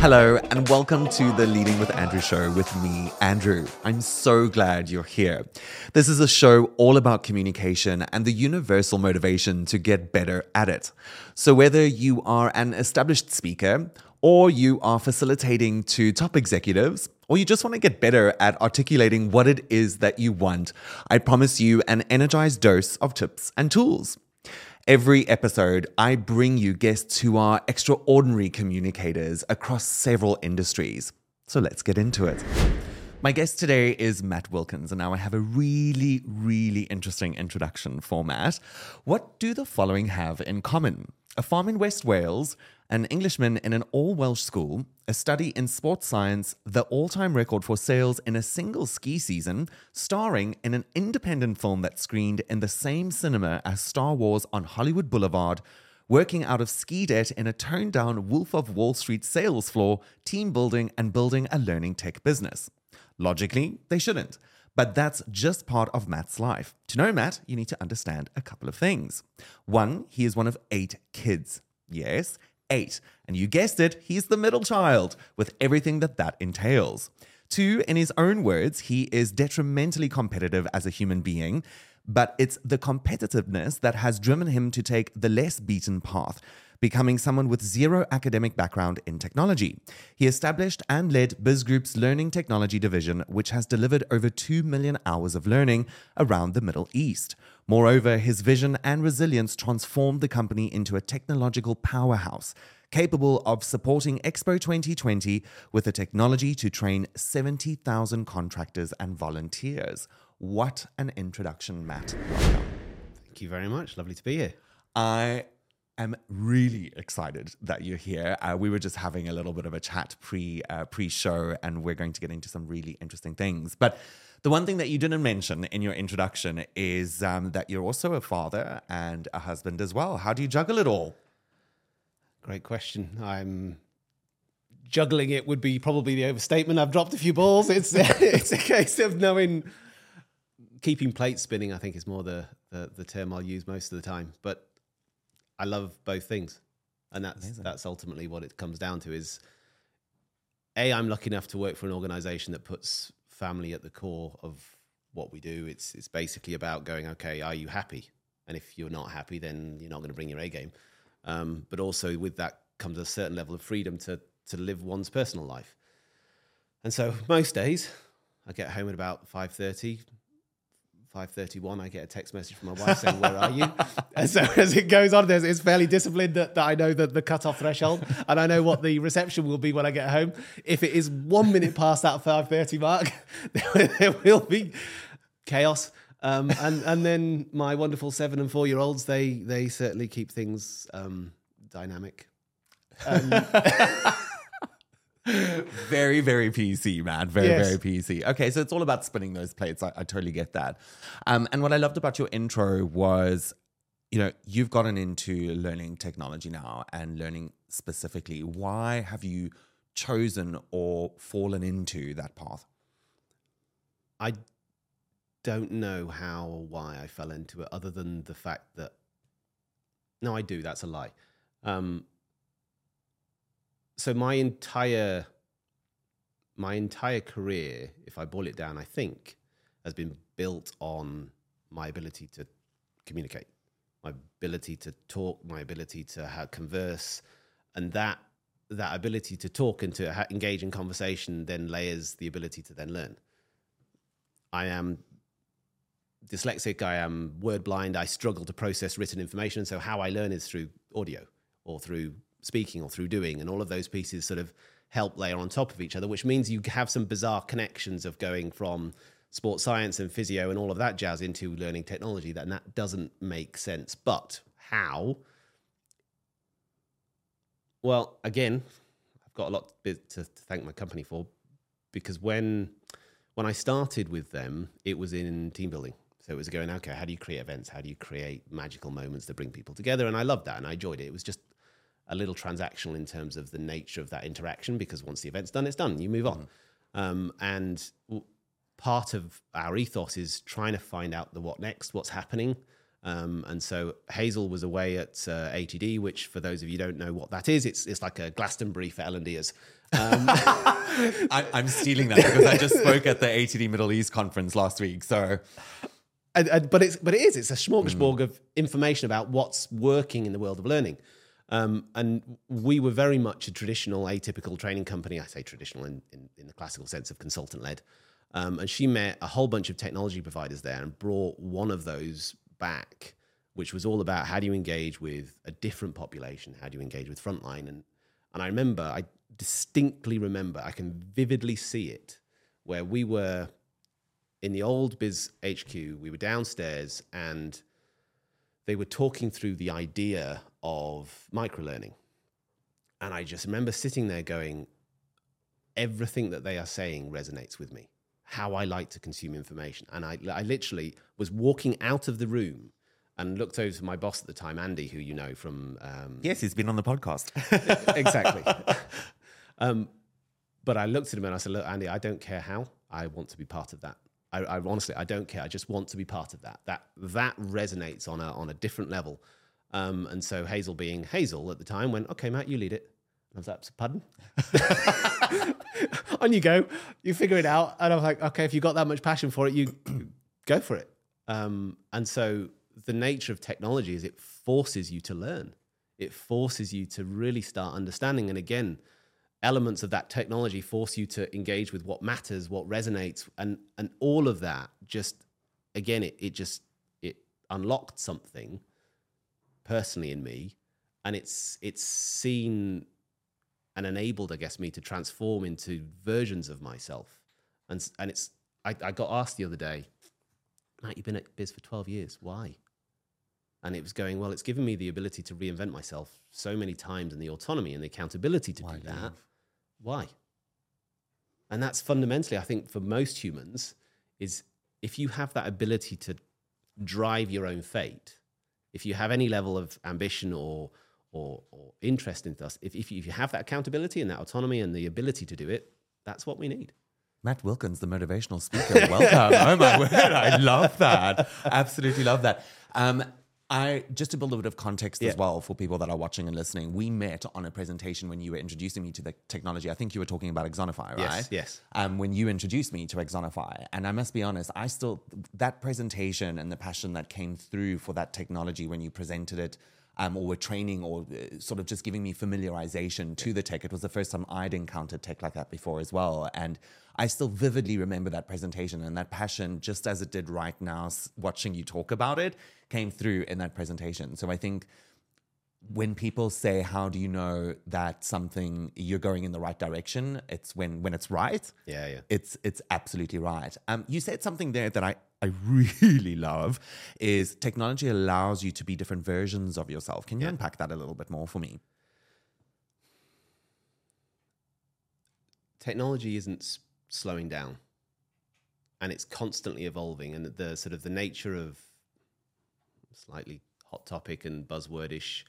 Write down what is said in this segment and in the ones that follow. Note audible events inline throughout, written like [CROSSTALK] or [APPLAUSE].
Hello, and welcome to the Leading with Andrew show with me, Andrew. I'm so glad you're here. This is a show all about communication and the universal motivation to get better at it. So, whether you are an established speaker, or you are facilitating to top executives, or you just want to get better at articulating what it is that you want, I promise you an energized dose of tips and tools. Every episode, I bring you guests who are extraordinary communicators across several industries. So let's get into it. My guest today is Matt Wilkins, and now I have a really, really interesting introduction for Matt. What do the following have in common? A farm in West Wales, an Englishman in an all Welsh school, a study in sports science, the all time record for sales in a single ski season, starring in an independent film that screened in the same cinema as Star Wars on Hollywood Boulevard, working out of ski debt in a toned down Wolf of Wall Street sales floor, team building, and building a learning tech business. Logically, they shouldn't. But that's just part of Matt's life. To know Matt, you need to understand a couple of things. One, he is one of eight kids. Yes, eight. And you guessed it, he's the middle child, with everything that that entails. Two, in his own words, he is detrimentally competitive as a human being, but it's the competitiveness that has driven him to take the less beaten path, becoming someone with zero academic background in technology. He established and led BizGroup's learning technology division, which has delivered over 2 million hours of learning around the Middle East. Moreover, his vision and resilience transformed the company into a technological powerhouse, capable of supporting Expo 2020 with the technology to train 70,000 contractors and volunteers. What an introduction, Matt. Welcome. Thank you very much. Lovely to be here. I am really excited that you're here. Uh, we were just having a little bit of a chat pre uh, pre show, and we're going to get into some really interesting things. But the one thing that you didn't mention in your introduction is um, that you're also a father and a husband as well. How do you juggle it all? Great question. I'm juggling it would be probably the overstatement. I've dropped a few balls. It's [LAUGHS] it's a case of knowing keeping plates spinning. I think is more the, the the term I'll use most of the time. But I love both things, and that's Amazing. that's ultimately what it comes down to. Is a I'm lucky enough to work for an organisation that puts family at the core of what we do. It's it's basically about going, okay, are you happy? And if you're not happy, then you're not going to bring your A game. Um, but also with that comes a certain level of freedom to to live one's personal life. And so most days, I get home at about five thirty, 5.31 i get a text message from my wife saying where are you? [LAUGHS] And so as it goes on there's, it's fairly disciplined that, that i know the, the cut-off threshold [LAUGHS] and i know what the reception will be when i get home. If it is one minute past that 5.30 mark [LAUGHS] there will be chaos. Um, and, and then my wonderful seven and four year olds they, they certainly keep things um, dynamic. Um, very, very PC, man. Very, yes. very PC. Okay, so it's all about spinning those plates. I, I totally get that. Um, and what I loved about your intro was, you know, you've gotten into learning technology now and learning specifically. Why have you chosen or fallen into that path? I don't know how or why I fell into it, other than the fact that. No, I do. That's a lie. Um, so my entire my entire career, if I boil it down, I think has been built on my ability to communicate, my ability to talk, my ability to converse, and that that ability to talk and to engage in conversation then layers the ability to then learn. I am dyslexic. I am word blind. I struggle to process written information. So how I learn is through audio or through speaking or through doing, and all of those pieces sort of help layer on top of each other, which means you have some bizarre connections of going from sports science and physio and all of that jazz into learning technology. And that doesn't make sense. But how? Well, again, I've got a lot to, to thank my company for because when when I started with them, it was in team building. So it was going, okay, how do you create events? How do you create magical moments that bring people together? And I loved that and I enjoyed it. It was just a little transactional in terms of the nature of that interaction because once the event's done, it's done. You move on. Mm. Um, and w- part of our ethos is trying to find out the what next, what's happening, Um, and so Hazel was away at uh, ATD, which for those of you who don't know what that is, it's it's like a Glastonbury for L&Ders. Um, [LAUGHS] I, I'm stealing that because I just spoke at the ATD Middle East conference last week. So and, and, but it's but it is it's a smorgasbord of information about what's working in the world of learning. Um, and we were very much a traditional, atypical training company. I say traditional in, in, in the classical sense of consultant led. Um, and she met a whole bunch of technology providers there and brought one of those back, which was all about how do you engage with a different population? How do you engage with frontline? And, and I remember, I distinctly remember, I can vividly see it, where we were in the old Biz HQ, we were downstairs and they were talking through the idea of microlearning. And I just remember sitting there going, everything that they are saying resonates with me, how I like to consume information. And I, I literally was walking out of the room and looked over to my boss at the time, Andy, who you know from. Um, yes, he's been on the podcast. [LAUGHS] [LAUGHS] exactly. um, but I looked at him and I said, Look, Andy, I don't care how. I want to be part of that. I, I, honestly, I don't care. I just want to be part of that. That that resonates on a on a different level. Um, and so Hazel, being Hazel at the time, went, "Okay, Matt, you lead it." I was like, "Pardon?" [LAUGHS] on you go. You figure it out. And I was like, "Okay, if you got that much passion for it, you go for it." Um, and so the nature of technology is it forces you to learn. It forces you to really start understanding. And again, elements of that technology force you to engage with what matters, what resonates, and and all of that just again it it just it unlocked something personally in me, and it's it's seen and enabled, I guess, me to transform into versions of myself, and and it's I, I got asked the other day, Matt, you've been at Biz for twelve years, why? And it was going, well, it's given me the ability to reinvent myself so many times and the autonomy and the accountability to Why do that. Why? And that's fundamentally, I think, for most humans, is if you have that ability to drive your own fate, if you have any level of ambition or or, or interest in us, if, if, you, if you have that accountability and that autonomy and the ability to do it, that's what we need. Matt Wilkins, the motivational speaker. Welcome. oh my [LAUGHS] word. I love that. Absolutely love that. Um, I just to build a bit of context Yeah. as well for people that are watching and listening. We met on a presentation when you were introducing me to the technology. I think you were talking about Axonify, right? Yes, yes. Um, when you introduced me to Axonify, and I must be honest, I still that presentation and the passion that came through for that technology when you presented it. Um, or were training or uh, sort of just giving me familiarization to the tech. It was the first time I'd encountered tech like that before as well. And I still vividly remember that presentation and that passion, just as it did right now, watching you talk about it, came through in that presentation. So I think when people say, "How do you know that something you're going in the right direction?" It's when when it's right. Yeah, yeah. It's it's absolutely right. Um, you said something there that I I [LAUGHS] really love is technology allows you to be different versions of yourself. Can you unpack that a little bit more for me? technology isn't slowing down and it's constantly evolving and the sort of the nature of slightly hot topic and buzzwordish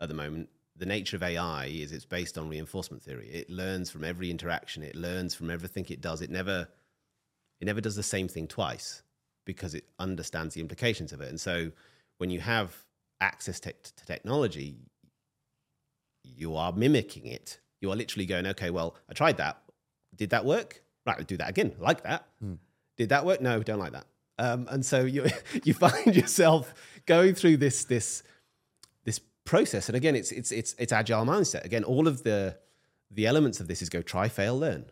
at the moment the nature of ai is it's based on reinforcement theory it learns from every interaction it learns from everything it does it never it never does the same thing twice because it understands the implications of it and so when you have access to, to technology you are mimicking it. You are literally going, okay, well, I tried that. Did that work? Right, do that again. Like that. Did that work? No, don't like that. Um, and so you [LAUGHS] you find yourself going through this this this process. And again, it's it's it's it's agile mindset. Again, all of the the elements of this is go try, fail, learn.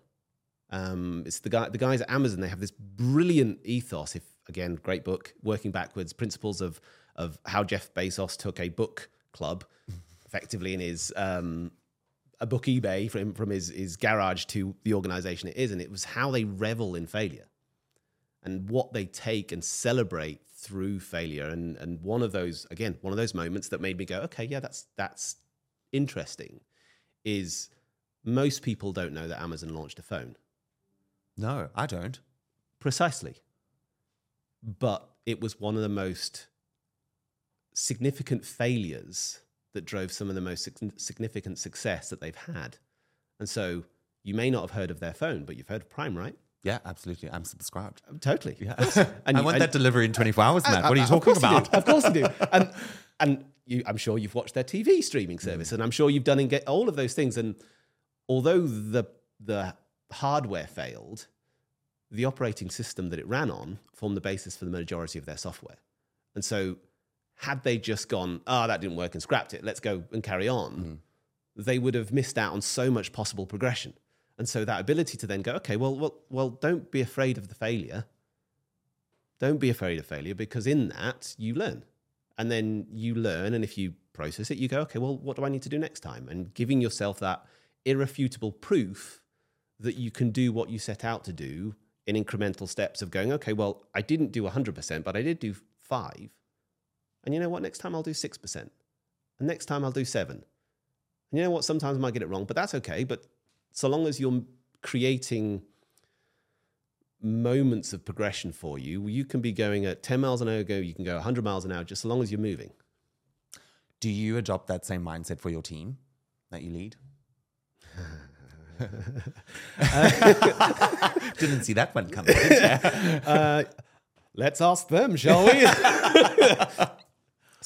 Um, it's the guy the guys at Amazon. They have this brilliant ethos. If again, great book, working backwards, principles of of how Jeff Bezos took a book club, [LAUGHS] effectively in his um, a book eBay from from his his garage to the organization it is, and it was how they revel in failure and what they take and celebrate through failure. And and one of those again, one of those moments that made me go, okay, yeah, that's that's interesting. Is most people don't know that Amazon launched a phone. No, I don't. Precisely. But it was one of the most significant failures that drove some of the most significant success that they've had. And so you may not have heard of their phone, but you've heard of Prime, right? Yeah, absolutely. I'm subscribed. Uh, totally. Yeah. [LAUGHS] And I you- want and- that delivery in 24 hours, uh, Matt. What uh, are you talking you about? do. Of course you do. [LAUGHS] And and you, I'm sure you've watched their TV streaming service, and I'm sure you've done and get all of those things. And although the the hardware failed, the operating system that it ran on formed the basis for the majority of their software. And so, had they just gone, "Ah, that didn't work," and scrapped it, let's go and carry on, they would have missed out on so much possible progression. And so, that ability to then go, "Okay, well, well, well, don't be afraid of the failure." don't be afraid of failure because in that you learn and then you learn and if you process it you go okay well what do i need to do next time and giving yourself that irrefutable proof that you can do what you set out to do in incremental steps of going okay well i didn't do 100% but i did do 5 and you know what next time i'll do 6% and next time i'll do 7 and you know what sometimes i might get it wrong but that's okay but so long as you're creating moments of progression for you. You can be going at 10 miles an hour, go, you can go 100 miles an hour, just as long as you're moving. Do you adopt that same mindset for your team that you lead? [LAUGHS] [LAUGHS] Didn't see that one coming. [LAUGHS] Uh, let's ask them, shall we?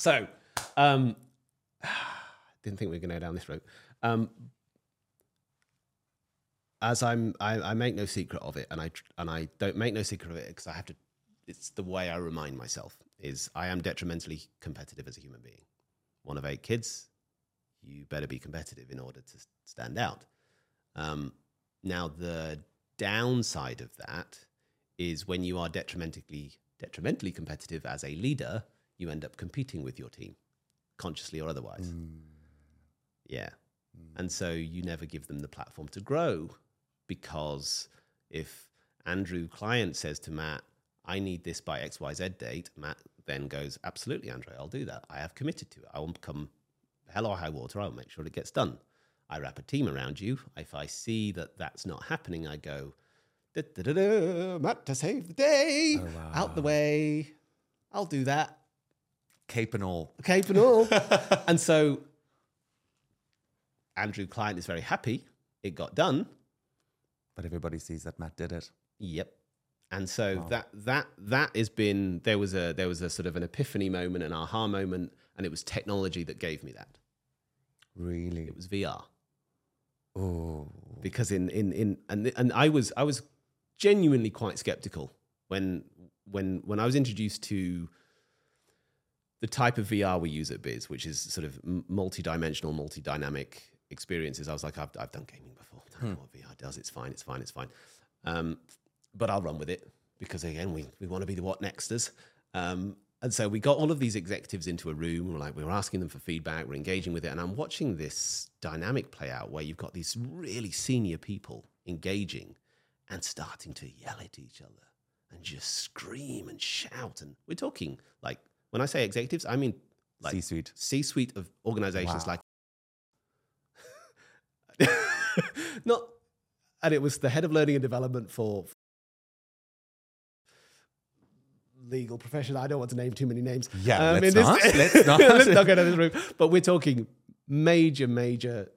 So, um, [SIGHS] didn't think we were going to go down this road. Um, as I'm, I, I make no secret of it, and I and I don't make no secret of it because I have to. It's the way I remind myself is I am detrimentally competitive as a human being. One of eight kids, you better be competitive in order to stand out. Um, now the downside of that is when you are detrimentally detrimentally competitive as a leader, you end up competing with your team, consciously or otherwise. Mm. Yeah. Mm. And so you never give them the platform to grow because if Andrew client says to Matt, I need this by XYZ date, Matt then goes, Absolutely, Andre, I'll do that. I have committed to it. I will come hell or high water. I'll make sure it gets done. I wrap a team around you. If I see that that's not happening, I go, "Da-da-da-da, Matt to save the day, oh, out the way. I'll do that. Cape and all. Cape and all. [LAUGHS] and so Andrew Client is very happy. It got done. But everybody sees that Matt did it. Yep. And so that that that has been there was a there was a sort of an epiphany moment, an aha moment, and it was technology that gave me that. Really? It was VR. Oh. because in in in and and I was I was genuinely quite skeptical when when when I was introduced to the type of VR we use at Biz, which is sort of multi-dimensional, multi-dynamic experiences. I was like, I've I've done gaming before. I don't know what VR does. It's fine. It's fine. It's fine. Um, but I'll run with it because again, we we want to be the what nexters. Um, and so we got all of these executives into a room. We're like, we were asking them for feedback. We're engaging with it, and I'm watching this dynamic play out where you've got these really senior people engaging and starting to yell at each other and just scream and shout. And we're talking like when I say executives, I mean like C-suite. C-suite of organizations Wow. like [LAUGHS] not and it was the head of learning and development for legal profession. I don't want to name too many names. Yeah, Um, let's in this- not. Let's [LAUGHS] not. let's not go down this route. But we're talking major, major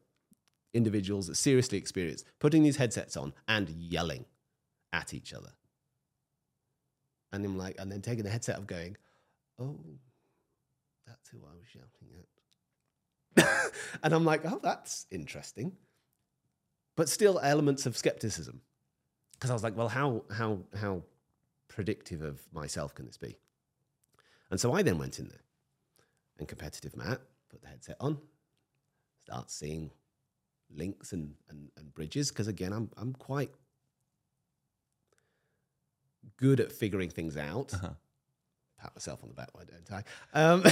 individuals that seriously experienced putting these headsets on and yelling at each other. And I'm like, and then taking the headset of going, oh, that's who I was shouting at. [LAUGHS] and I'm like, oh, that's interesting. But still elements of skepticism. Because I was like, well, how how how predictive of myself can this be? And so I then went in there and competitive Matt, put the headset on, start seeing links and, and, and bridges. Because again, I'm I'm quite good at figuring things out. Uh-huh. Pat myself on the back, why don't I? Um,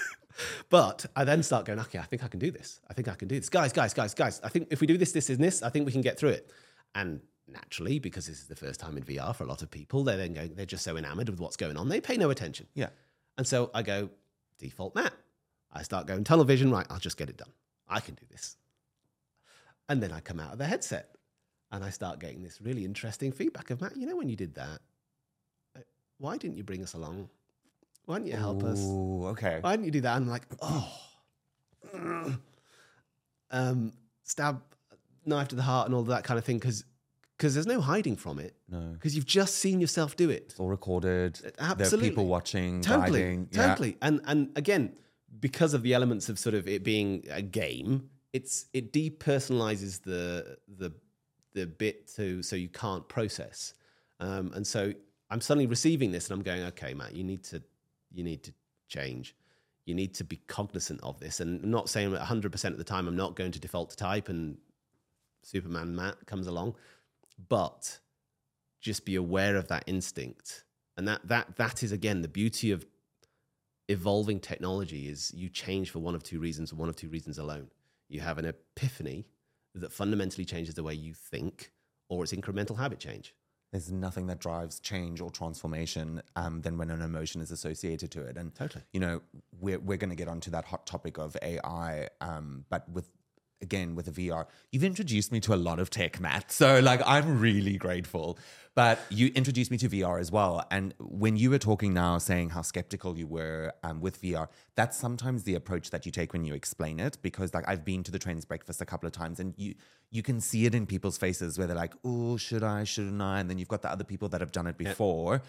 [LAUGHS] but I then start going, okay, I think I can do this. I think I can do this. Guys, guys, guys, guys, I think if we do this, this, and this, I think we can get through it. And naturally, because this is the first time in VR for a lot of people, they're then going, they're just so enamored with what's going on, they pay no attention. Yeah. And so I go, default Matt. I start going tunnel vision, right? I'll just get it done. I can do this. And then I come out of the headset and I start getting this really interesting feedback of Matt, you know, when you did that, why didn't you bring us along? Why didn't you help us? Ooh, okay. Why didn't you do that? And I'm like, oh, [CLEARS THROAT] um, stab knife to the heart and all that kind of thing. Because because there's no hiding from it. No. because you've just seen yourself do it. It's all recorded. There are Absolutely. people watching, Totally, guiding. Yeah. totally. And and again, because of the elements of sort of it being a game, it's it depersonalizes the the the bit to so you can't process. Um, and so I'm suddenly receiving this, and I'm going, okay, Matt, you need to you need to change. You need to be cognizant of this, and I'm not saying 100 percent of the time I'm not going to default to type, and Superman Matt comes along, but just be aware of that instinct. And that that that is again the beauty of evolving technology is you change for one of two reasons one of two reasons alone. You have an epiphany that fundamentally changes the way you think or it's incremental habit change There's nothing that drives change or transformation um, than when an emotion is associated to it. And Totally. you know, we're we're going to get onto that hot topic of AI, um, but with again with a VR, you've introduced me to a lot of tech, Matt. So like, I'm really grateful. But you introduced me to VR as well. And when you were talking now, saying how skeptical you were um, with VR, that's sometimes the approach that you take when you explain it. Because like I've been to the Trends Breakfast a couple of times, and you you can see it in people's faces where they're like, "Oh, should I? Shouldn't I?" And then you've got the other people that have done it before.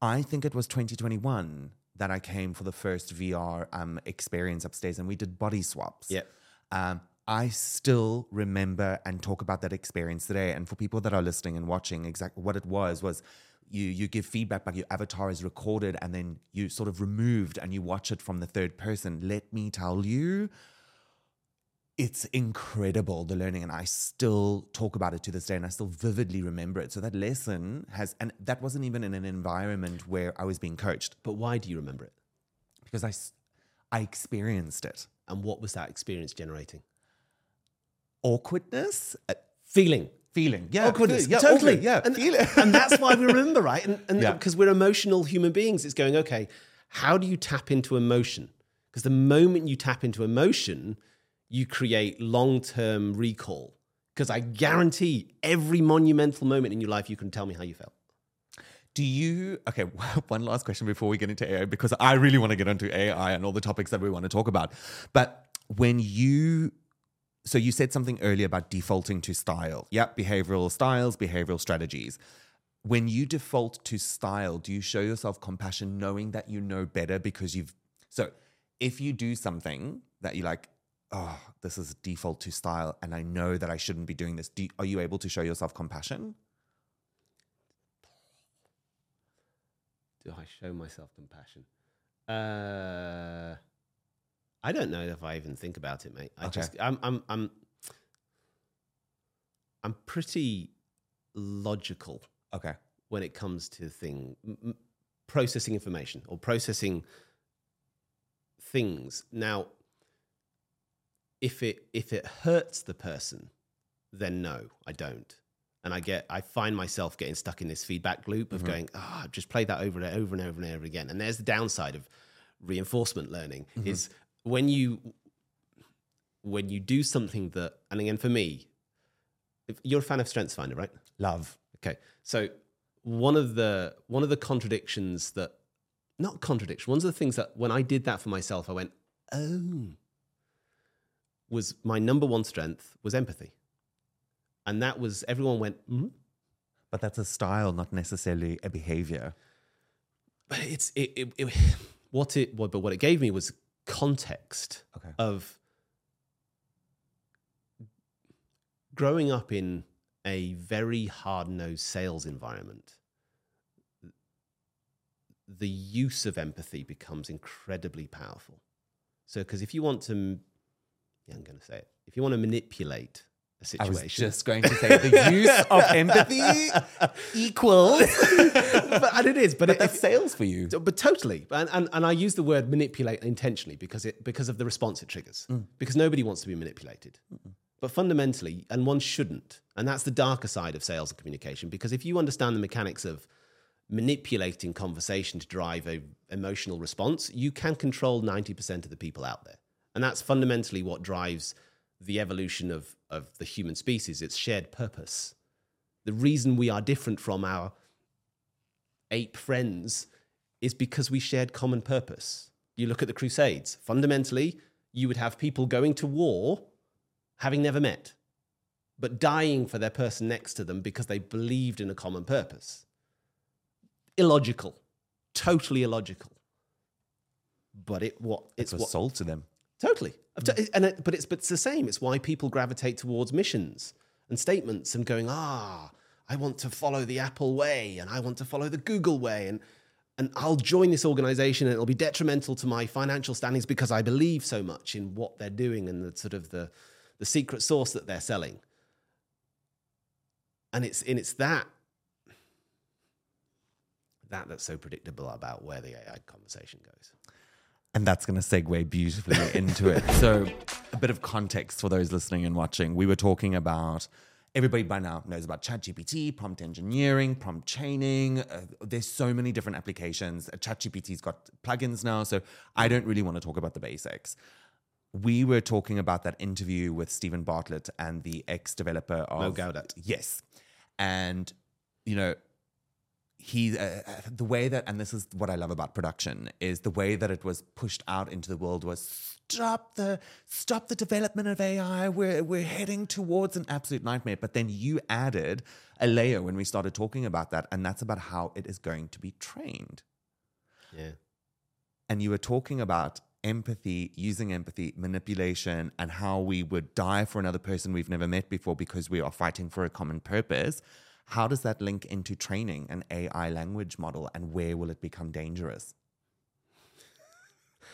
I think it was 2021 that I came for the first VR um, experience upstairs, and we did body swaps. Yep. Um, I still remember and talk about that experience today. And for people that are listening and watching, exactly what it was was you you give feedback, but your avatar is recorded, and then you sort of removed, and you watch it from the third person. Let me tell you. It's incredible the learning, and I still talk about it to this day, and I still vividly remember it. So that lesson has, and that wasn't even in an environment where I was being coached but why do you remember it because I I experienced it. and what was that experience generating Awkwardness, uh, feeling feeling, yeah, awkwardness, feeling, yeah, totally, awkward, yeah, and, and that's why we remember, right? And and Yeah. because we're emotional human beings, it's going okay. How do you tap into emotion? Because the moment you tap into emotion, you create long-term recall. Because I guarantee every monumental moment in your life, you can tell me how you felt. Do you? Okay, [LAUGHS] one last question before we get into AI, because I really want to get into AI and all the topics that we want to talk about. But when you, so you said something earlier about defaulting to style. Yeah, behavioral styles, behavioral strategies. When you default to style, do you show yourself compassion knowing that you know better because you've, so if you do something that you like, oh, this is default to style and I know that I shouldn't be doing this, do, are you able to show yourself compassion? Do I show myself compassion? Uh, I don't know if I even think about it, mate. I Okay. just I'm I'm I'm I'm pretty logical Okay. when it comes to thing m- processing information or processing things. Now, if it if it hurts the person, then no, I don't. And I get I find myself getting stuck in this feedback loop of going, ah, just play that over and over and over and over again. And there's the downside of reinforcement learning is when you when you do something that and again for me, if you're a fan of StrengthsFinder, right? Love. Okay, so one of the one of the contradictions that not contradiction, one of the things that when I did that for myself, I went, oh, was my number one strength was empathy, and that was everyone went, hmm But that's a style, not necessarily a behavior. but it's it, it, it what it what, but what it gave me was context Okay. of growing up in a very hard nosed sales environment, the use of empathy becomes incredibly powerful. So, because if you want to, yeah, I'm going to say it, if you want to manipulate a I situation, was just going to say the use of [LAUGHS] empathy equals. [LAUGHS] but, and it is, but, But that's sales for you. But totally, and, and and I use the word manipulate intentionally because it because of the response it triggers. Mm. Because nobody wants to be manipulated, but fundamentally, and one shouldn't, and that's the darker side of sales and communication. Because if you understand the mechanics of manipulating conversation to drive a emotional response, you can control ninety percent of the people out there, and that's fundamentally what drives the evolution of of the human species. It's shared purpose. The reason we are different from our ape friends is because we shared common purpose. You look at the Crusades, fundamentally, you would have people going to war having never met, but dying for their person next to them because they believed in a common purpose. Illogical, totally illogical. But it what It's it's was what sold to them. Totally. And it, but it's but it's the same. It's why people gravitate towards missions and statements and going, ah, I want to follow the Apple way and I want to follow the Google way and and I'll join this organization and it'll be detrimental to my financial standings because I believe so much in what they're doing and the sort of the the secret sauce that they're selling. And it's and it's that that that's so predictable about where the AI conversation goes. And that's going to segue beautifully [LAUGHS] into it. So, a bit of context for those listening and watching. We were talking about everybody by now knows about ChatGPT, prompt engineering, prompt chaining. Uh, there's so many different applications. Uh, ChatGPT's got plugins now, so I don't really want to talk about the basics. We were talking about that interview with Steven Bartlett and the ex developer of Mo Gawdat. Yes. And, you know, he uh, uh, the way that and this is what i love about production is the way that it was pushed out into the world was stop the stop the development of ai we're we're heading towards an absolute nightmare but then you added a layer when we started talking about that and that's about how it is going to be trained Yeah. and you were talking about empathy, using empathy, manipulation, and how we would die for another person we've never met before because we are fighting for a common purpose. How does that link into training an AI language model and where will it become dangerous?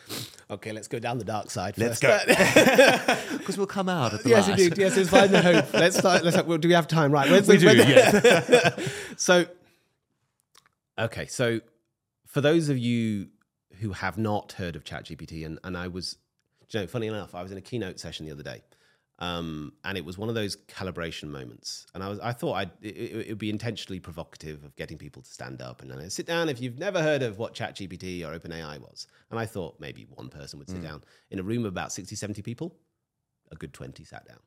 [LAUGHS] Okay, let's go down the dark side. Let's first. Because [LAUGHS] [LAUGHS] we'll come out at the yes, indeed. Yes, it's find the hope. Let's start. Let's. Well, do we have time? Right. When's We do, yes. so, okay. So, for those of you who have not heard of ChatGPT, and and I was, you know, funny enough, I was in a keynote session the other day, um, and it was one of those calibration moments, and I was, I thought I'd, it, it would be intentionally provocative of getting people to stand up and sit down if you've never heard of what ChatGPT or OpenAI was, and I thought maybe one person would sit down in a room of about 60, 70 people, a good twenty sat down,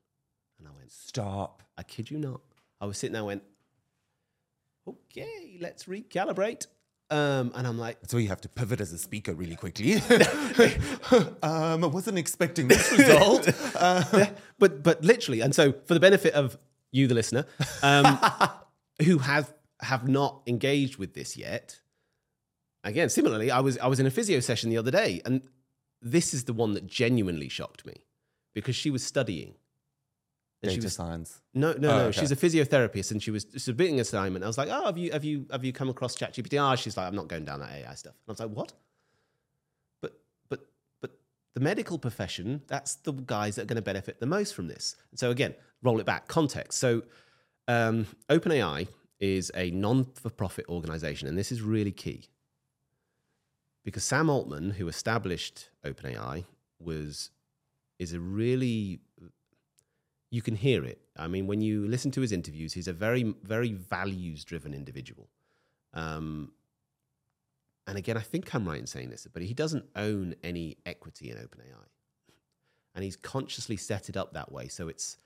and I went, Stop. I kid you not. I was sitting there, and went, okay, let's recalibrate. Um, and I'm like, So you have to pivot as a speaker really quickly. [LAUGHS] um, I wasn't expecting this result. Uh, [LAUGHS] but but literally, and so for the benefit of you, the listener, um, [LAUGHS] who have have not engaged with this yet. Again, similarly, I was I was in a physio session the other day, and this is the one that genuinely shocked me because she was studying. And she was science. No, no, Oh, no. okay. She's a physiotherapist, and she was submitting an assignment. I was like, "Oh, have you, have you, have you come across ChatGPT?" Ah, she's like, "I'm not going down that AI stuff." And I was like, "What?" But, but, but the medical profession, that's the guys that are going to benefit the most from this. And so again, roll it back. Context. So, um, OpenAI is a non-for-profit organization, and this is really key because Sam Altman, who established OpenAI, was is a really you can hear it. I mean, when you listen to his interviews, he's a very, very values driven individual. Um, and again, I think I'm right in saying this, but he doesn't own any equity in OpenAI, and he's consciously set it up that way. So it's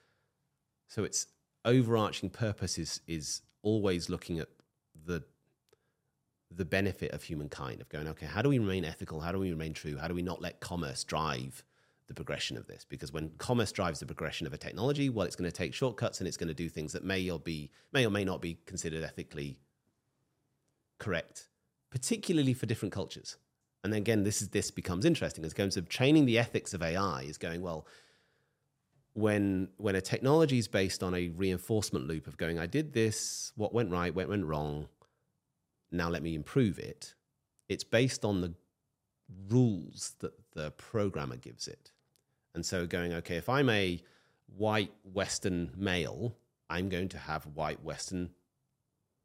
so its overarching purpose is is always looking at the the benefit of humankind of going, okay, how do we remain ethical? How do we remain true? How do we not let commerce drive the progression of this? Because when commerce drives the progression of a technology, well, it's going to take shortcuts and it's going to do things that may or be may or may not be considered ethically correct, particularly for different cultures. And then again, this is this becomes interesting. In terms of training the ethics of AI, is going well. When when a technology is based on a reinforcement loop of going, I did this, what went right, what went wrong, now let me improve it. It's based on the rules that the programmer gives it. And so going, okay, if I'm a white Western male, I'm going to have white Western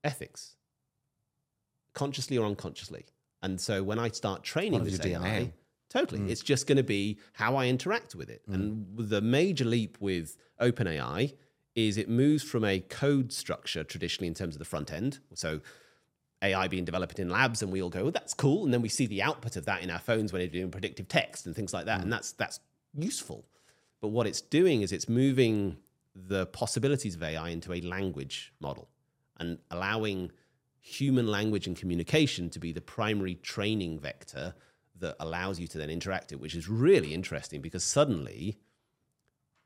ethics, consciously or unconsciously. And so when I start training this AI, DNA. totally, it's just going to be how I interact with it. And the major leap with OpenAI is it moves from a code structure traditionally in terms of the front end. So AI being developed in labs, and we all go, "Oh, that's cool," and then we see the output of that in our phones when we're doing predictive text and things like that, and that's that's useful. But what it's doing is it's moving the possibilities of AI into a language model and allowing human language and communication to be the primary training vector that allows you to then interact it, which is really interesting because suddenly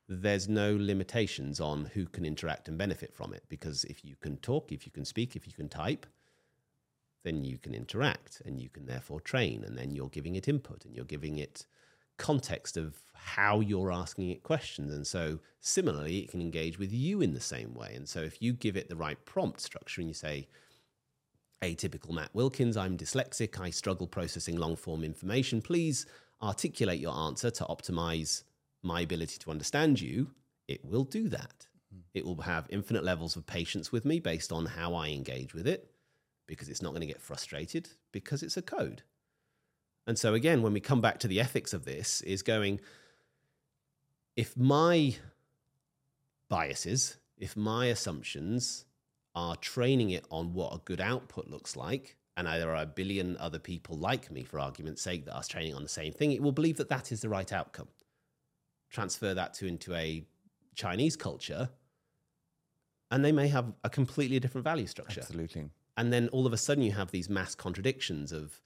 there's no limitations on who can interact and benefit from it. Because if you can talk, if you can speak, if you can type, then you can interact and you can therefore train. And then you're giving it input and you're giving it context of how you're asking it questions. And so, similarly, it can engage with you in the same way. And so, if you give it the right prompt structure and you say, Atypical Matt Wilkins, I'm dyslexic, I struggle processing long form information, please articulate your answer to optimize my ability to understand you, it will do that. Hmm. It will have infinite levels of patience with me based on how I engage with it because it's not going to get frustrated because it's a code. And so again, when we come back to the ethics of this, is going if my biases, if my assumptions are training it on what a good output looks like, and there are a billion other people like me, for argument's sake, that are training on the same thing, it will believe that that is the right outcome. Transfer that to into a Chinese culture, and they may have a completely different value structure. Absolutely. And then all of a sudden, you have these mass contradictions of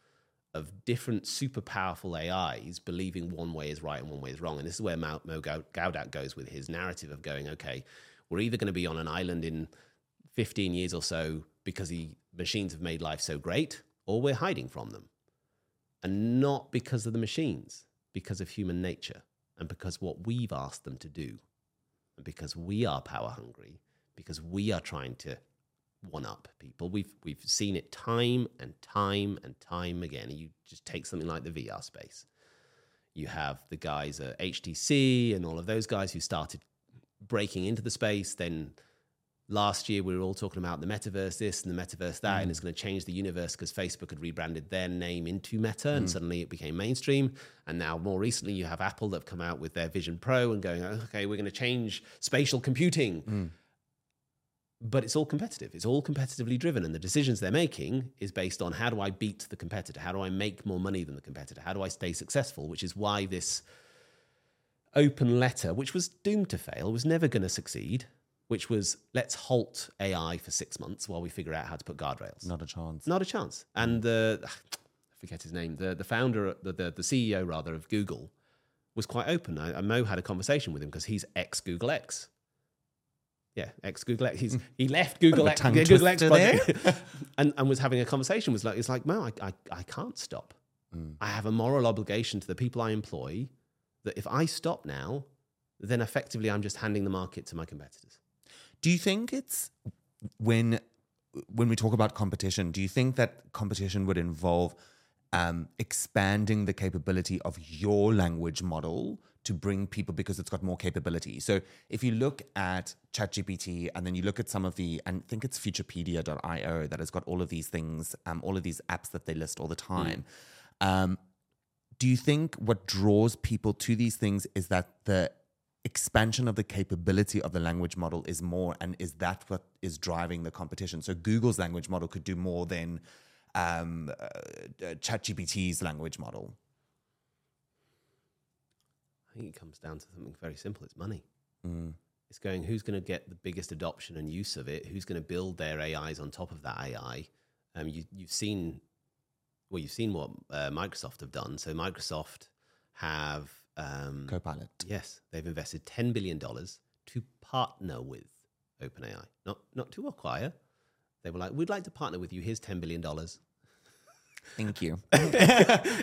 of different super powerful AIs believing one way is right and one way is wrong. And this is where Mo, Mo Gawdat goes with his narrative of going, okay, we're either going to be on an island in 15 years or so because the machines have made life so great, or we're hiding from them. And not because of the machines, because of human nature and because what we've asked them to do. And because we are power hungry, because we are trying to one up people. We've we've seen it time and time and time again. You just take something like the VR space. You have the guys at HTC and all of those guys who started breaking into the space. Then last year we were all talking about the metaverse this and the metaverse that, mm. and it's going to change the universe because Facebook had rebranded their name into Meta, mm. and suddenly it became mainstream. And now more recently you have Apple that have come out with their Vision Pro and going, okay, we're going to change spatial computing. Mm but it's all competitive. It's all competitively driven, and the decisions they're making is based on how do I beat the competitor? How do I make more money than the competitor? How do I stay successful? Which is why this open letter, which was doomed to fail, was never going to succeed. Which was let's halt AI for six months while we figure out how to put guardrails. Not a chance. Not a chance. And the I forget his name. The the founder, the the, the CEO rather of Google, was quite open. I, Mo had a conversation with him because he's ex Google X yeah, ex Google X. He's, hmm. he left Google X, Google X [LAUGHS] and, and was having a conversation. Was like, it's like, no, I, I, I can't stop. Mm. I have a moral obligation to the people I employ that if I stop now, then effectively I'm just handing the market to my competitors. Do you think it's when when we talk about competition? Do you think that competition would involve um, expanding the capability of your language model to bring people because it's got more capability. So if you look at ChatGPT and then you look at some of the, and I think it's Futurepedia.io that has got all of these things, um, all of these apps that they list all the hmm. time. Mm. Um, do you think what draws people to these things is that the expansion of the capability of the language model is more, and is that what is driving the competition? So Google's language model could do more than um, uh, uh ChatGPT's language model think it comes down to something very simple it's money. Mm. It's going, who's going to get the biggest adoption and use of it? Who's going to build their AIs on top of that AI? Um, you, you've seen, well, you've seen what uh, Microsoft have done. So Microsoft have um, Copilot. Yes, they've invested ten billion dollars to partner with OpenAI, not not to acquire. They were like, "We'd like to partner with you. Here's ten billion dollars. Thank you. [LAUGHS]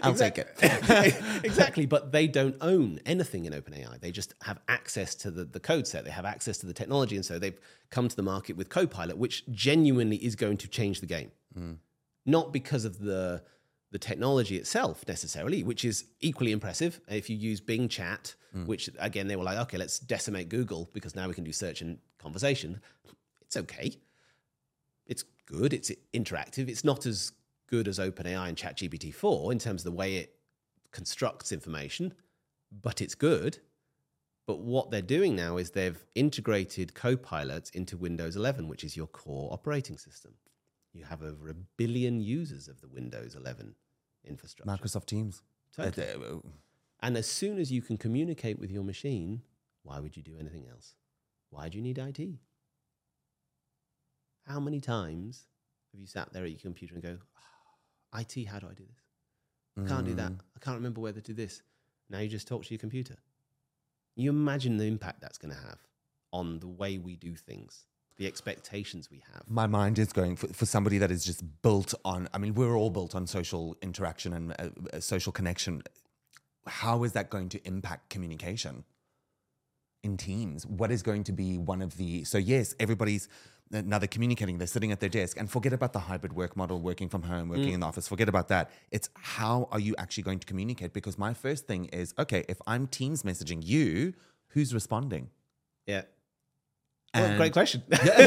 I'll take it. [LAUGHS] exactly. But they don't own anything in OpenAI. They just have access to the, the code set, they have access to the technology. And so they've come to the market with Copilot, which genuinely is going to change the game. Mm. Not because of the the technology itself necessarily, which is equally impressive. If you use Bing Chat, mm. which again they were like, okay, let's decimate Google because now we can do search and conversation. It's okay. It's good. It's interactive. It's not as good as OpenAI and ChatGPT 4 in terms of the way it constructs information, but it's good. But what they're doing now is they've integrated Copilot into Windows 11, which is your core operating system. You have over a billion users of the Windows 11 infrastructure. Microsoft Teams. Totally. Uh, and as soon as you can communicate with your machine, why would you do anything else? Why do you need IT? How many times have you sat there at your computer and go, IT, how do I do this? I can't do that. Mm. I can't remember whether to do this. Now you just talk to your computer. You imagine the impact that's going to have on the way we do things, the expectations we have. My mind is going for, for somebody that is just built on, I mean, we're all built on social interaction and uh, uh, social connection. How is that going to impact communication in teams? What is going to be one of the, so yes, everybody's now they're communicating, they're sitting at their desk, and forget about the hybrid work model, working from home, working in the office, forget about that. It's how are you actually going to communicate? Because my first thing is, okay, if I'm Teams messaging you, who's responding? Yeah. Well, great question. [LAUGHS] yeah,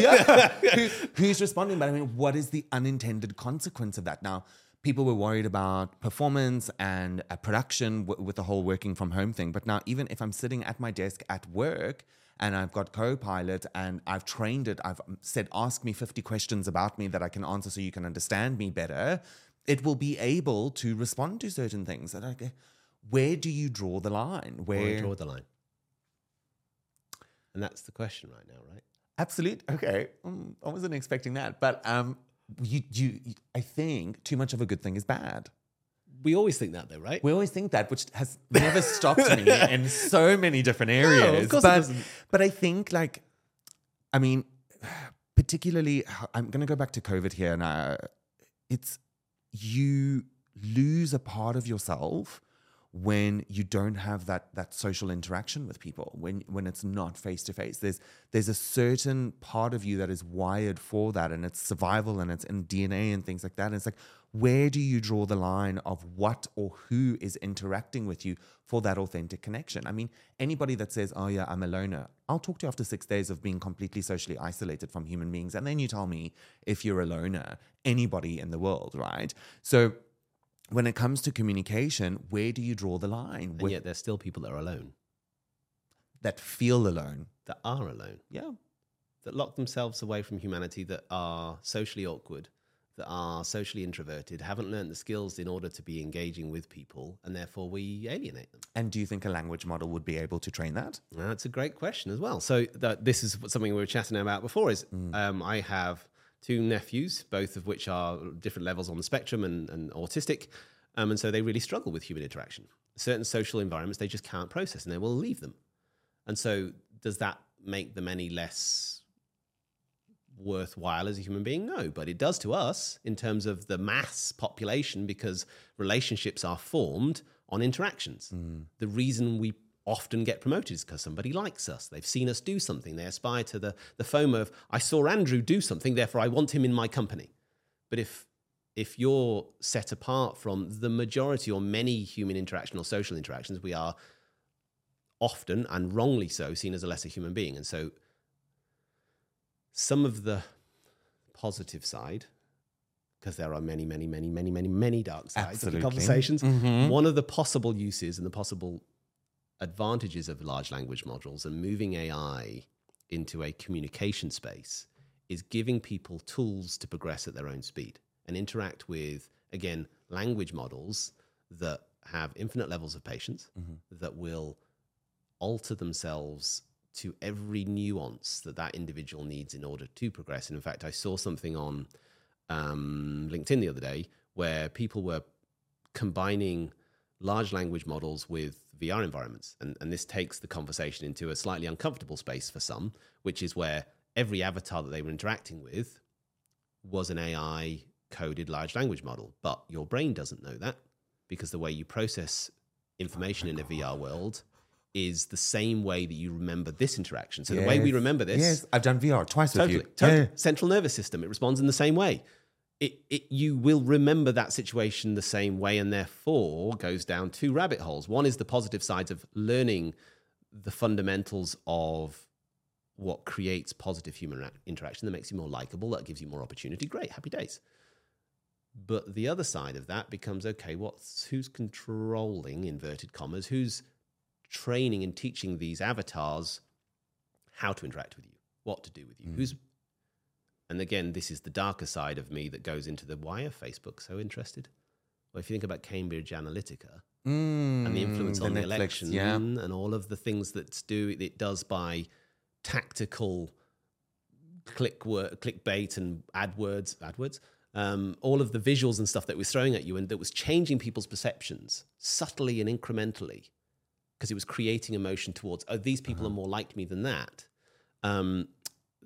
yeah. Who, who's responding? But I mean, what is the unintended consequence of that? Now, people were worried about performance and uh, production w- with the whole working from home thing. But now, even if I'm sitting at my desk at work and I've got Copilot and I've trained it, I've said, ask me 50 questions about me that I can answer so you can understand me better, it will be able to respond to certain things. And I where do you draw the line? Where Where draw the line? And that's the question right now, right? Absolute. Okay, Mm, I wasn't expecting that, but um, you, you, I think too much of a good thing is bad. We always think that, though, right? We always think that, which has never stopped me [LAUGHS] in so many different areas. course it but, doesn't. but I think, like, I mean, particularly, [SIGHS] I'm going to go back to COVID here, and uh, it's you lose a part of yourself when you don't have that that social interaction with people when when it's not face to face there's there's a certain part of you that is wired for that and it's survival and it's in DNA and things like that. And it's like where do you draw the line of what or who is interacting with you for that authentic connection? I mean anybody that says oh yeah i'm a loner i'll talk to you after 6 days of being completely socially isolated from human beings and then you tell me if you're a loner. Anybody in the world right? So when it comes to communication, where do you draw the line And with yet there's still people that are alone, that feel alone? that are alone, Yeah. that lock themselves away from humanity, that are socially awkward, that are socially introverted, haven't learned the skills in order to be engaging with people, and therefore we alienate them. And do you think a language model would be able to train that? That's a great question as well. So that this is something we were chatting about before. Is Mm. um, I have two nephews, both of which are different levels on the spectrum and, and autistic, um, and so they really struggle with human interaction. Certain social environments they just can't process, and they will leave them. And so, does that make them any less worthwhile as a human being? No, but it does to us in terms of the mass population because relationships are formed on interactions. The reason we often get promoted is because somebody likes us. They've seen us do something. They aspire to the, the FOMO of, I saw Andrew do something, therefore I want him in my company. But if if you're set apart from the majority or many human interaction or social interactions, we are often and wrongly so seen as a lesser human being. And so some of the positive side, because there are many, many, many, many, many, many dark sides Absolutely. of the conversations. Mhm. One of the possible uses and the possible advantages of large language models and moving AI into a communication space is giving people tools to progress at their own speed and interact with, again, language models that have infinite levels of patience, that will alter themselves to every nuance that that individual needs in order to progress. And in fact, I saw something on um, LinkedIn the other day where people were combining large language models with VR environments. And, and this takes the conversation into a slightly uncomfortable space for some, which is where every avatar that they were interacting with was an AI coded large language model. But your brain doesn't know that because the way you process information in a VR world is the same way that you remember this interaction. So the way we remember this Yes, I've done VR twice totally, with you. totally. Yeah. Central nervous system. It responds in the same way. It, it, you will remember that situation the same way, and therefore goes down two rabbit holes. One is the positive sides of learning the fundamentals of what creates positive human interaction that makes you more likable, that gives you more opportunity. Great, happy days. But the other side of that becomes okay, what's who's controlling inverted commas, who's training and teaching these avatars how to interact with you, what to do with you, mm. who's and again, this is the darker side of me that goes into the why are Facebook so interested? Well, if you think about Cambridge Analytica and the influence Mm, on the election Yeah. and all of the things that do it does by tactical click word, clickbait and AdWords, AdWords, um, all of the visuals and stuff that was throwing at you and that was changing people's perceptions subtly and incrementally because it was creating emotion towards, oh, these people are more like me than that. Um,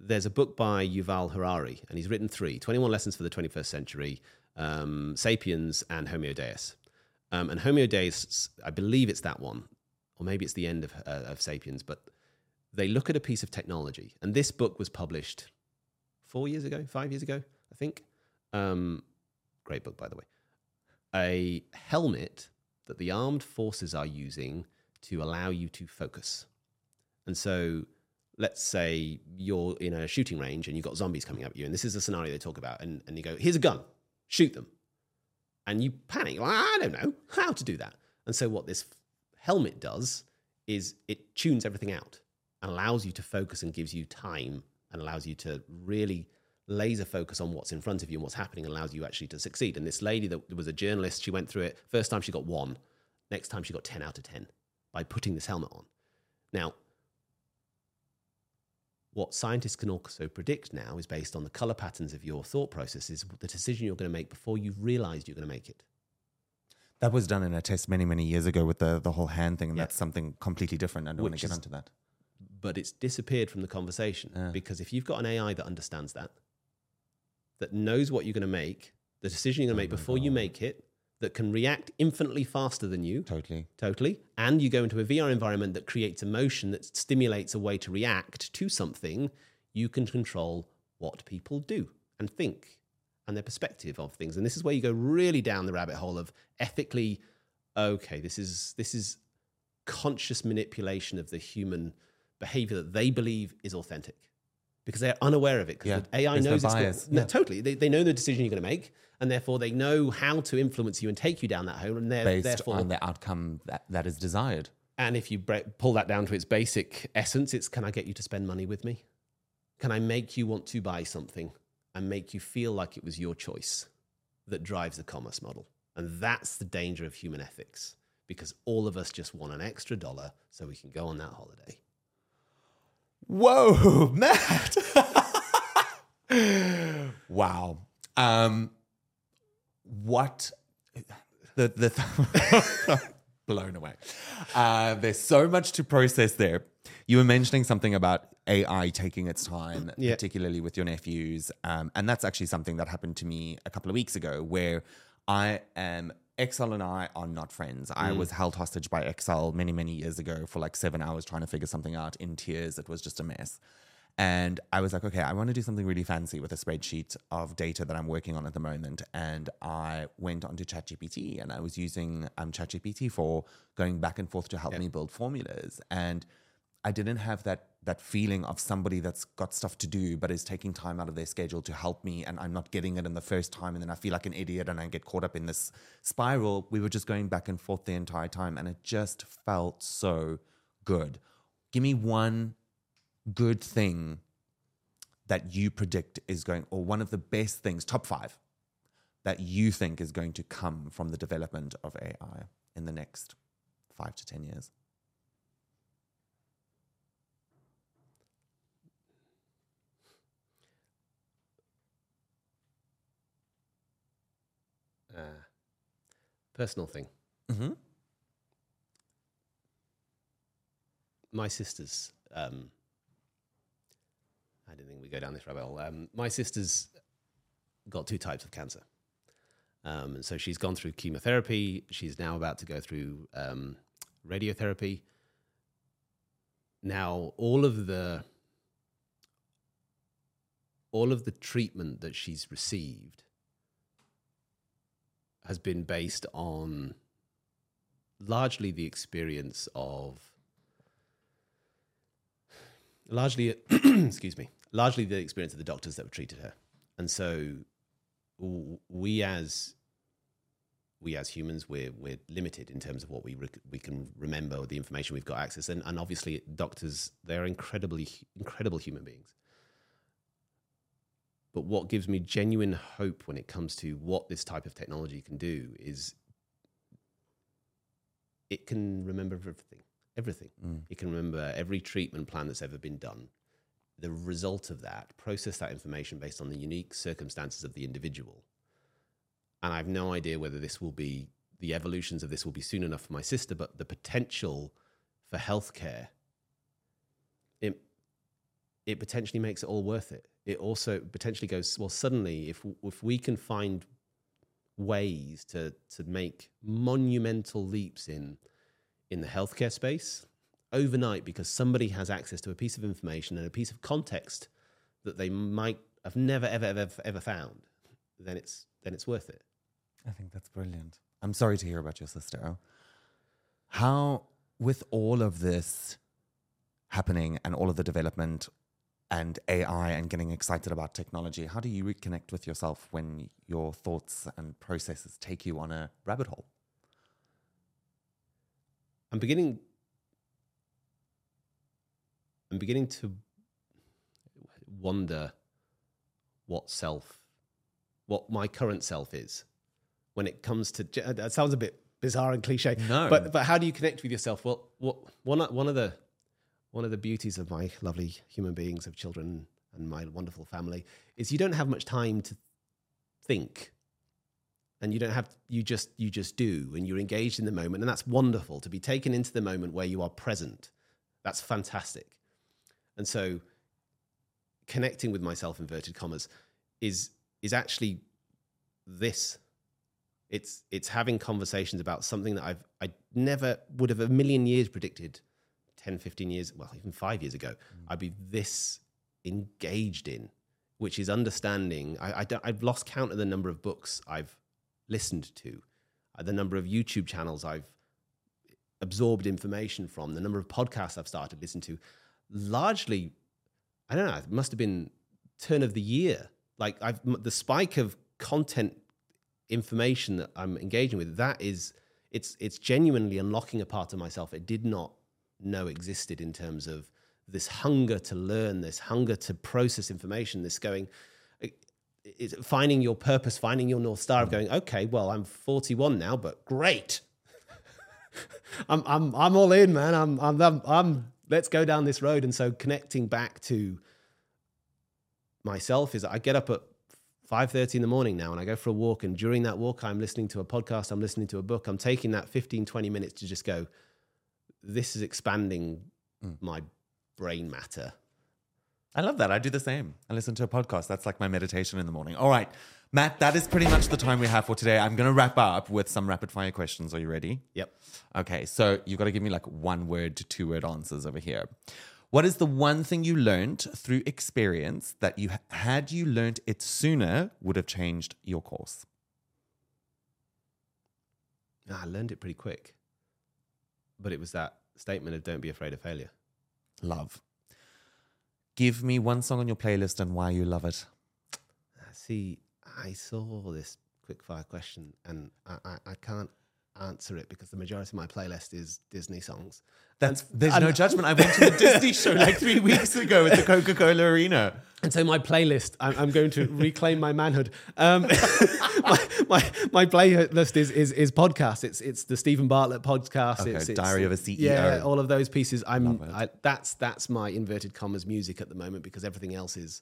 there's a book by Yuval Harari, and he's written three 21 Lessons for the 21st Century, um, Sapiens, and Homo Deus. Um, and Homo Deus, I believe it's that one, or maybe it's the end of, uh, of Sapiens, but they look at a piece of technology. And this book was published four years ago, five years ago, I think. Um, great book, by the way. A helmet that the armed forces are using to allow you to focus. And so let's say you're in a shooting range and you've got zombies coming up at you, and this is a scenario they talk about, and, and you go, here's a gun, shoot them. And you panic, I don't know how to do that. And so what this helmet does is it tunes everything out and allows you to focus and gives you time and allows you to really laser focus on what's in front of you and what's happening and allows you actually to succeed. And this lady that was a journalist, she went through it. First time she got one, next time she got 10 out of 10 by putting this helmet on. Now, what scientists can also predict now is based on the color patterns of your thought processes, the decision you're going to make before you've realized you're going to make it. That was done in a test many, many years ago with the, the whole hand thing. And Yeah. that's something completely different. I don't want to get is- onto that. But it's disappeared from the conversation because if you've got an AI that understands that, that knows what you're going to make, the decision you're going to oh make before you make it, that can react infinitely faster than you, Totally. totally, and you go into a VR environment that creates emotion that stimulates a way to react to something, you can control what people do and think and their perspective of things. And this is where you go really down the rabbit hole of ethically, okay, this is this is conscious manipulation of the human behavior that they believe is authentic. Because they're unaware of it. Because Yeah, the AI there's no knows it's no, Yeah. totally. They, they know the decision you're going to make, and therefore they know how to influence you and take you down that hole. And they're Based therefore on the outcome that, that is desired. and if you pull that down to its basic essence, it's can I get you to spend money with me? Can I make you want to buy something and make you feel like it was your choice that drives the commerce model? And that's the danger of human ethics because all of us just want an extra dollar so we can go on that holiday. Whoa, [LAUGHS] Matt. [LAUGHS] wow. Um, what the the [LAUGHS] blown away. Uh, there's so much to process there. You were mentioning something about AI taking its time, Yeah. particularly with your nephews, um, and that's actually something that happened to me a couple of weeks ago, where I am. Excel and I are not friends. I was held hostage by Excel many, many years ago for like seven hours trying to figure something out in tears. It was just a mess. And I was like, okay, I want to do something really fancy with a spreadsheet of data that I'm working on at the moment. And I went onto ChatGPT and I was using um, ChatGPT for going back and forth to help me build formulas. And I didn't have that that feeling of somebody that's got stuff to do but is taking time out of their schedule to help me and I'm not getting it in the first time and then I feel like an idiot and I get caught up in this spiral. We were just going back and forth the entire time and it just felt so good. Give me one good thing that you predict is going, or one of the best things, top five, that you think is going to come from the development of AI in the next five to 10 years? Uh, personal thing. Mm-hmm. my sister's um I didn't think we'd go down this rabbit hole. Um, my sister's got two types of cancer. Um, and so she's gone through chemotherapy. She's now about to go through um, radiotherapy. Now, all of the all of the treatment that she's received has been based on largely the experience of largely [CLEARS THROAT] excuse me largely the experience of the doctors that have treated her. And so we as we as humans we're we're limited in terms of what we rec- we can remember or the information we've got access. And, and obviously doctors they're incredibly incredible human beings. But what gives me genuine hope when it comes to what this type of technology can do is it can remember everything everything. Mm. It can remember every treatment plan that's ever been done the result of that process that information based on the unique circumstances of the individual and i have no idea whether this will be the evolutions of this will be soon enough for my sister but the potential for healthcare, it it potentially makes it all worth it. It also potentially goes well. Suddenly, if if we can find ways to to make monumental leaps in in the healthcare space overnight because somebody has access to a piece of information and a piece of context that they might have never ever ever ever found, then it's then it's worth it. I think that's brilliant. I'm sorry to hear about your sister. How, with all of this happening and all of the development and AI and getting excited about technology, how do you reconnect with yourself when your thoughts and processes take you on a rabbit hole? I'm beginning I'm beginning to wonder what self what my current self is when it comes to that sounds a bit bizarre and cliche No. but but how do you connect with yourself? Well what one one of the one of the beauties of my lovely human beings of children and my wonderful family is you don't have much time to think. And you don't have you just you just do and you're engaged in the moment and that's wonderful to be taken into the moment where you are present. That's fantastic and so connecting with myself inverted commas is is actually this. It's it's having conversations about something that I've I never would have a million years predicted 10 15 years well even 5 years ago I'd be this engaged in which is understanding I, I don't, I've lost count of the number of books I've listened to uh, the number of YouTube channels I've absorbed information from the number of podcasts I've started listening to largely I don't know it must have been turn of the year. Like I've the spike of content information that I'm engaging with that is it's it's genuinely unlocking a part of myself it did not know existed in terms of this hunger to learn this hunger to process information this going finding your purpose finding your north star of going okay well I'm 41 now but great. [LAUGHS] I'm I'm I'm all in man. I'm I'm I'm, I'm let's go down this road and so connecting back to myself is I get up at 5:30 in the morning now and I go for a walk and during that walk I'm listening to a podcast I'm listening to a book I'm taking that 15 20 minutes to just go this is expanding mm. my brain matter I love that. I do the same. I listen to a podcast. That's like my meditation in the morning. All right, Matt, that is pretty much the time we have for today. I'm going to wrap up with some rapid fire questions. Are you ready? yep Okay, so you've got to give me like one word to two word answers over here. What is the one thing you learned through experience that you had you learned it sooner would have changed your course? I learned it pretty quick but it was that statement of don't be afraid of failure Love. Give me one song on your playlist and why you love it. See I saw this quick fire question and I, I, I can't answer it because the majority of my playlist is Disney songs That's there's no judgment. I went to the Disney [LAUGHS] show like three weeks ago at the Coca Cola Arena. And so my playlist, I'm, I'm going to reclaim my manhood. Um, [LAUGHS] my, my my playlist is is is podcasts. It's it's the Steven Bartlett podcast. Okay, it's, it's Diary of a CEO. Yeah, all of those pieces. I'm I, that's that's my inverted commas music at the moment because everything else is,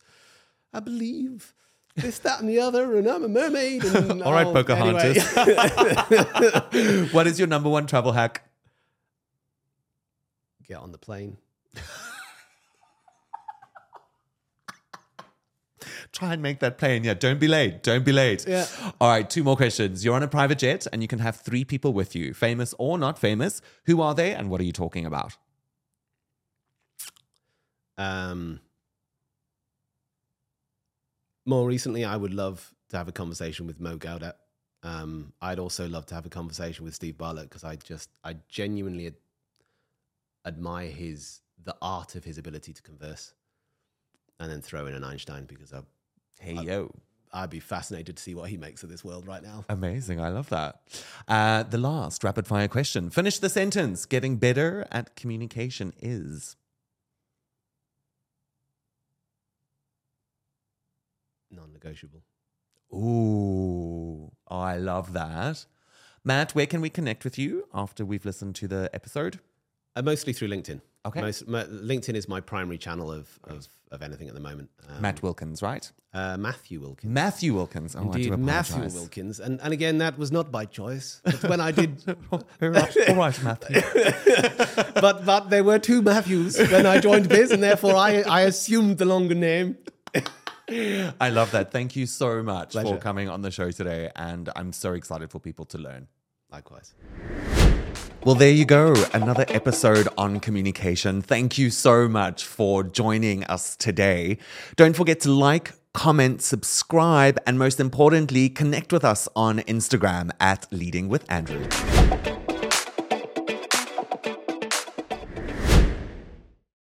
I believe. This, that, and the other, and I'm a mermaid. And, [LAUGHS] All right, oh, Pocahontas. anyway. [LAUGHS] what is your number one travel hack? Get on the plane. [LAUGHS] Try and make that plane. Yeah, don't be late. Don't be late. Yeah. All right, two more questions. You're on a private jet and you can have three people with you, famous or not famous. Who are they and what are you talking about? Um, more recently, I would love to have a conversation with Mo Gawdat. Um, I'd also love to have a conversation with Steve Bartlett because I just, I genuinely ad- admire his, the art of his ability to converse. And then throw in an Einstein because I, Hey, yo. I'd be fascinated to see what he makes of this world right now. Amazing. I love that. Uh, the last rapid fire question. Finish the sentence. Getting better at communication is. Non-negotiable. Ooh, oh, I love that. Matt, where can we connect with you after we've listened to the episode? Uh, mostly through LinkedIn. Okay. Most, my, LinkedIn is my primary channel of, of, of anything at the moment. Um, Matt Wilkins, right? uh, Matthew Wilkins. Matthew Wilkins. Oh, Indeed, Matthew. Wilkins. And, and again, that was not by choice. When I did, [LAUGHS] all right, all right, Matthew. [LAUGHS] but but there were two Matthews when I joined Biz, and therefore I, I assumed the longer name. [LAUGHS] [LAUGHS] I love that. Thank you so much Pleasure. for coming on the show today. And I'm so excited for people to learn. Likewise. Well, there you go. Another episode on communication. Thank you so much for joining us today. Don't forget to like, comment, subscribe, and most importantly, connect with us on Instagram at Leading with Andrew.